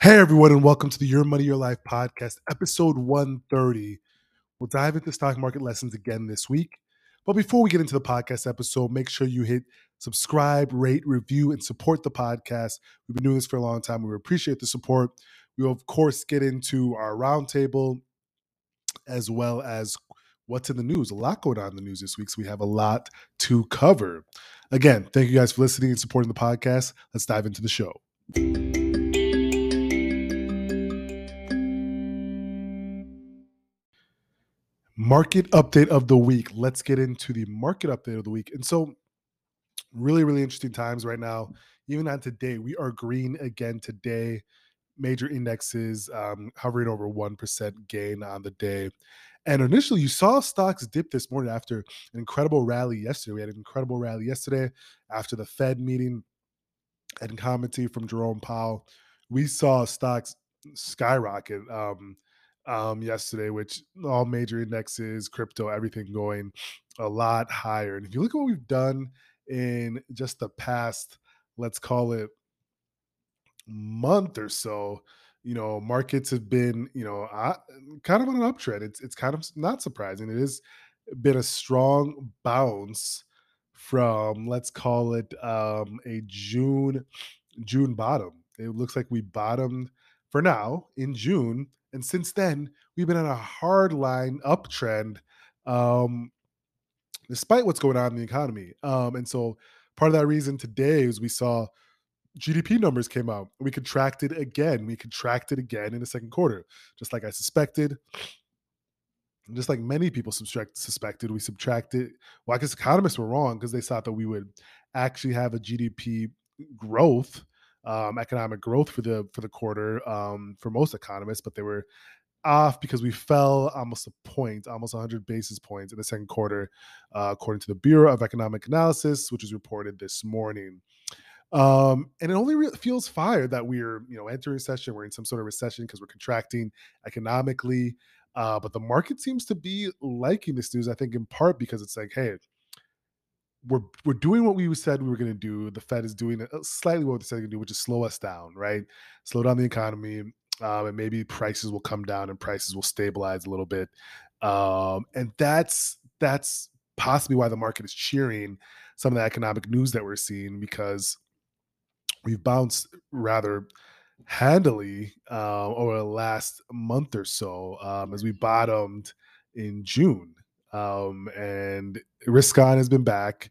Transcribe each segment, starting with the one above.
Hey, everyone, and welcome to the Your Money, Your Life podcast, episode 130. We'll dive into stock market lessons again this week. But before we get into the podcast episode, make sure you hit subscribe, rate, review, and support the podcast. We've been doing this for a long time. We appreciate the support. We will, of course, get into our roundtable as well as what's in the news. A lot going on in the news this week, so we have a lot to cover. Again, thank you guys for listening and supporting the podcast. Let's dive into the show. Market update of the week. Let's get into the market update of the week. And so, really, really interesting times right now. Even on today, we are green again today. Major indexes um, hovering over 1% gain on the day. And initially, you saw stocks dip this morning after an incredible rally yesterday. We had an incredible rally yesterday after the Fed meeting and commentary from Jerome Powell. We saw stocks skyrocket. Um, um, yesterday, which all major indexes, crypto, everything going a lot higher. And if you look at what we've done in just the past, let's call it month or so, you know, markets have been, you know, uh, kind of on an uptrend. It's it's kind of not surprising. It has been a strong bounce from let's call it um, a June June bottom. It looks like we bottomed for now in June and since then, we've been on a hard line uptrend, um, despite what's going on in the economy. Um, and so part of that reason today is we saw GDP numbers came out. We contracted again. We contracted again in the second quarter, just like I suspected. Just like many people subtract, suspected, we subtracted. Well, I guess economists were wrong because they thought that we would actually have a GDP growth um, economic growth for the for the quarter um, for most economists, but they were off because we fell almost a point, almost 100 basis points in the second quarter, uh, according to the Bureau of Economic Analysis, which was reported this morning. Um, and it only re- feels fire that we're, you know, entering recession. We're in some sort of recession because we're contracting economically. Uh, but the market seems to be liking this news. I think in part because it's like, hey, we're we're doing what we said we were going to do. The Fed is doing uh, slightly what they said going to do, which is slow us down, right? Slow down the economy, um, and maybe prices will come down and prices will stabilize a little bit. Um, and that's that's possibly why the market is cheering some of the economic news that we're seeing because we've bounced rather handily uh, over the last month or so um, as we bottomed in June um, and risk on has been back.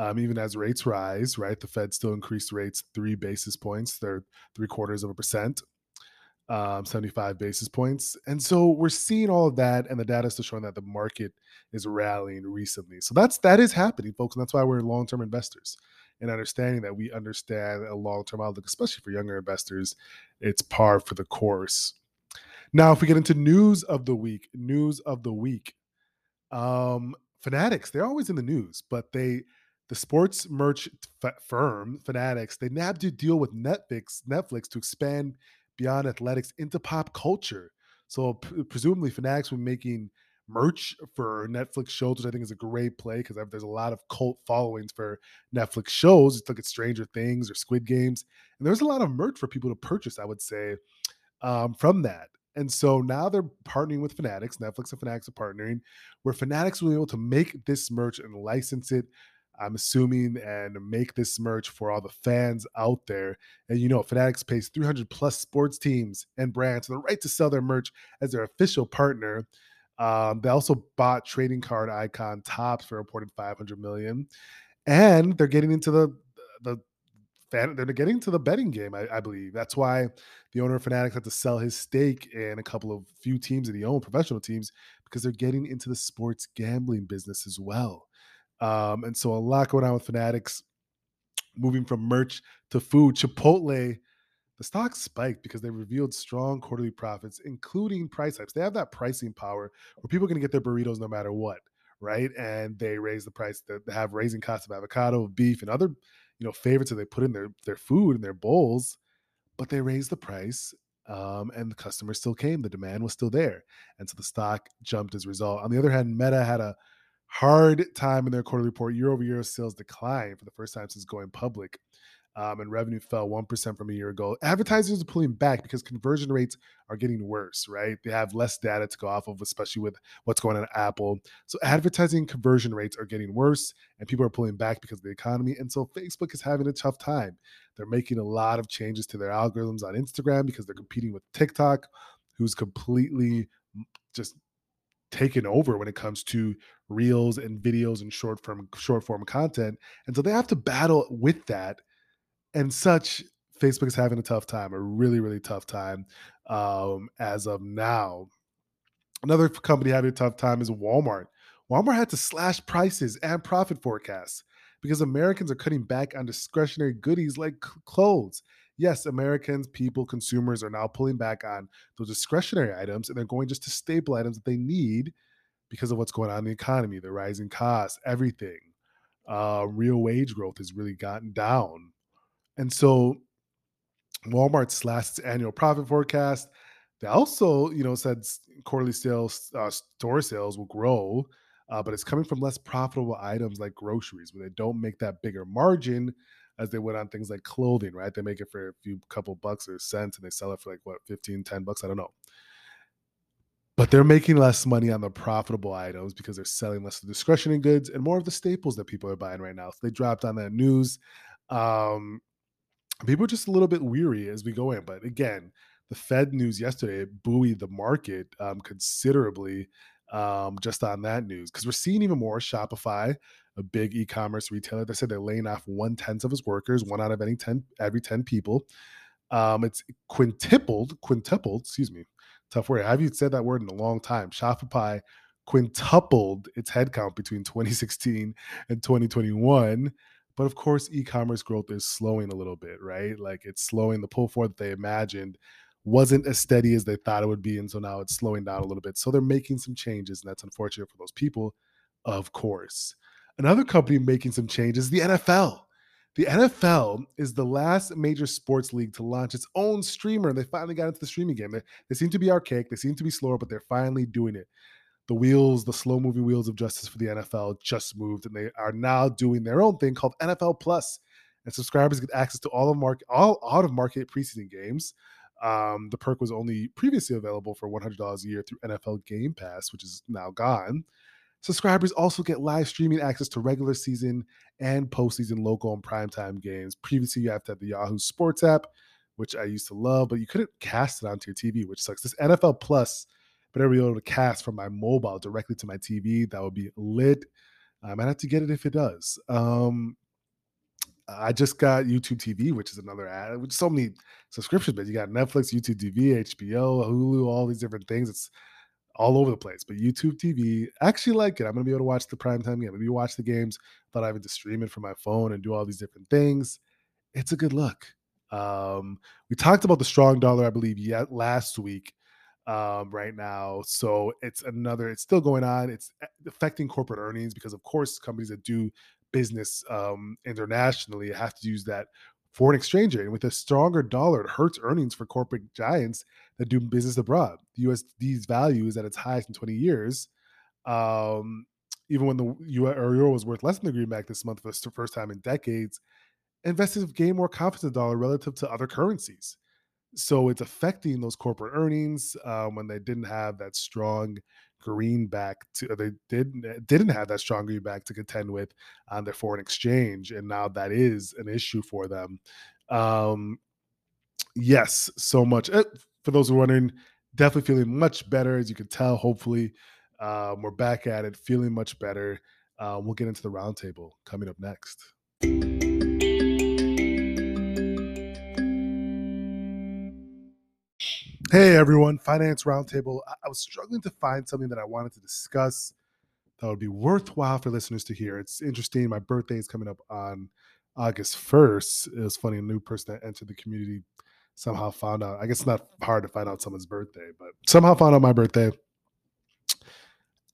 Um, even as rates rise, right? The Fed still increased rates three basis points. They're three quarters of a percent, um, 75 basis points. And so we're seeing all of that, and the data is still showing that the market is rallying recently. So that's that is happening, folks. And that's why we're long-term investors. And understanding that we understand a long-term outlook, especially for younger investors, it's par for the course. Now, if we get into news of the week, news of the week. Um, Fanatics, they're always in the news, but they the sports merch f- firm Fanatics, they nabbed a deal with Netflix, Netflix to expand beyond athletics into pop culture. So p- presumably Fanatics be making merch for Netflix shows, which I think is a great play because there's a lot of cult followings for Netflix shows. It's look at Stranger Things or Squid Games, and there's a lot of merch for people to purchase. I would say um, from that. And so now they're partnering with Fanatics. Netflix and Fanatics are partnering, where Fanatics will be able to make this merch and license it. I'm assuming and make this merch for all the fans out there. And you know, Fanatics pays 300 plus sports teams and brands the right to sell their merch as their official partner. Um, they also bought trading card icon Topps for reported 500 million, and they're getting into the the fan, they're getting to the betting game, I, I, believe. That's why the owner of Fanatics had to sell his stake in a couple of few teams that he owned, professional teams, because they're getting into the sports gambling business as well. Um, and so a lot going on with Fanatics, moving from merch to food. Chipotle, the stock spiked because they revealed strong quarterly profits, including price hikes. They have that pricing power where people are going to get their burritos no matter what, right? And they raise the price. They have raising costs of avocado, beef, and other you know favorites that they put in their their food and their bowls, but they raised the price. Um, and the customers still came. The demand was still there, and so the stock jumped as a result. On the other hand, Meta had a hard time in their quarterly report. Year over year sales declined for the first time since going public. Um, and revenue fell 1% from a year ago. Advertisers are pulling back because conversion rates are getting worse, right? They have less data to go off of, especially with what's going on at Apple. So advertising conversion rates are getting worse and people are pulling back because of the economy. And so Facebook is having a tough time. They're making a lot of changes to their algorithms on Instagram because they're competing with TikTok, who's completely just taken over when it comes to reels and videos and short form short form content and so they have to battle with that and such, Facebook is having a tough time, a really, really tough time um, as of now. Another company having a tough time is Walmart. Walmart had to slash prices and profit forecasts because Americans are cutting back on discretionary goodies like clothes. Yes, Americans, people, consumers are now pulling back on those discretionary items and they're going just to staple items that they need because of what's going on in the economy, the rising costs, everything. Uh, real wage growth has really gotten down. And so Walmart slashed its annual profit forecast. They also, you know, said quarterly sales, uh, store sales will grow, uh, but it's coming from less profitable items like groceries, where they don't make that bigger margin as they would on things like clothing, right? They make it for a few couple bucks or cents and they sell it for like what, 15, 10 bucks? I don't know. But they're making less money on the profitable items because they're selling less of the discretionary goods and more of the staples that people are buying right now. So they dropped on that news. Um, people are just a little bit weary as we go in. But again, the Fed news yesterday buoyed the market um, considerably um, just on that news because we're seeing even more Shopify, a big e-commerce retailer. They said they're laying off one tenth of its workers, one out of any ten every ten people. Um, it's quintupled, quintupled, excuse me, tough word. I haven't said that word in a long time. Shopify quintupled its headcount between 2016 and 2021. But of course, e-commerce growth is slowing a little bit, right? Like it's slowing. The pull forward that they imagined wasn't as steady as they thought it would be, and so now it's slowing down a little bit. So they're making some changes, and that's unfortunate for those people, of course. Another company making some changes, the NFL. The NFL is the last major sports league to launch its own streamer. They finally got into the streaming game. They, they seem to be archaic, they seem to be slower, but they're finally doing it the wheels, the slow moving wheels of justice for the NFL just moved, and they are now doing their own thing called NFL Plus. And subscribers get access to all of market, all out of market preseason games. Um, the perk was only previously available for $100 a year through NFL Game Pass, which is now gone. Subscribers also get live streaming access to regular season and postseason local and primetime games. Previously, you have to have the Yahoo Sports app, which I used to love, but you couldn't cast it onto your TV, which sucks. This NFL Plus but I'll be able to cast from my mobile directly to my TV. That would be lit. I might have to get it if it does. Um, I just got YouTube TV, which is another ad. With so many subscriptions, but you got Netflix, YouTube TV, HBO, Hulu, all these different things. It's all over the place. But YouTube TV, actually like it. I'm gonna be able to watch the primetime game. Maybe watch the games without having to stream it from my phone and do all these different things. It's a good look. Um, we talked about the strong dollar, I believe, yet last week um, right now. So it's another, it's still going on. It's affecting corporate earnings because, of course, companies that do business um, internationally have to use that foreign exchange rate. And with a stronger dollar, it hurts earnings for corporate giants that do business abroad. The USD's value is at its highest in 20 years. Um, even when the euro was worth less than the greenback this month for the first time in decades, investors have gained more confidence in the dollar relative to other currencies so it's affecting those corporate earnings um, when they didn't have that strong greenback to they didn't eh, didn't have that strong greenback to contend with on their foreign exchange and now that is an issue for them. Um yes so much uh, for those who are wondering definitely feeling much better as you can tell hopefully um, we're back at it feeling much better. Uh, we'll get into the roundtable coming up next Hey everyone, Finance Roundtable. I was struggling to find something that I wanted to discuss that would be worthwhile for listeners to hear. It's interesting. My birthday is coming up on August 1st. It was funny, a new person that entered the community somehow found out. I guess it's not hard to find out someone's birthday, but somehow found out my birthday.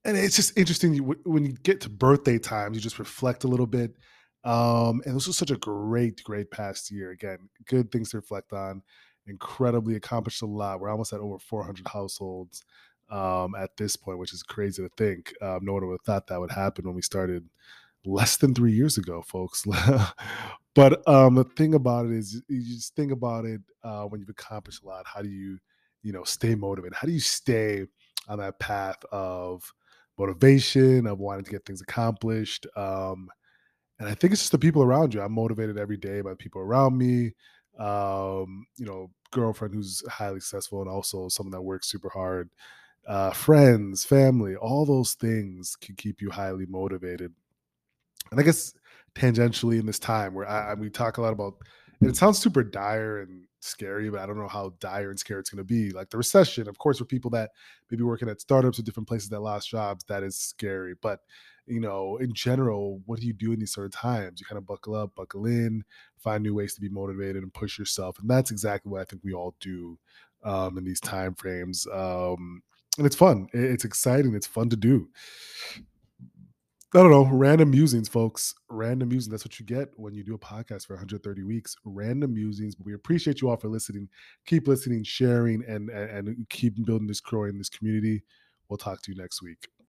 And it's just interesting when you get to birthday times, you just reflect a little bit. Um, and this was such a great, great past year. Again, good things to reflect on incredibly accomplished a lot. We're almost at over 400 households um, at this point, which is crazy to think. Um, no one would have thought that would happen when we started less than three years ago, folks. but um, the thing about it is, you just think about it uh, when you've accomplished a lot. How do you, you know, stay motivated? How do you stay on that path of motivation, of wanting to get things accomplished? Um, and I think it's just the people around you. I'm motivated every day by people around me. Um, you know, girlfriend who's highly successful and also someone that works super hard. Uh, friends, family, all those things can keep you highly motivated and I guess tangentially in this time where I, I we talk a lot about, and it sounds super dire and scary, but I don't know how dire and scary it's going to be. Like the recession, of course, for people that maybe working at startups or different places that lost jobs, that is scary. But you know, in general, what do you do in these sort of times? You kind of buckle up, buckle in, find new ways to be motivated and push yourself, and that's exactly what I think we all do um, in these time frames. Um, and it's fun. It's exciting. It's fun to do. I don't know. Random musings, folks. Random musings. That's what you get when you do a podcast for 130 weeks. Random musings. But we appreciate you all for listening. Keep listening, sharing, and and, and keep building this, growing this community. We'll talk to you next week.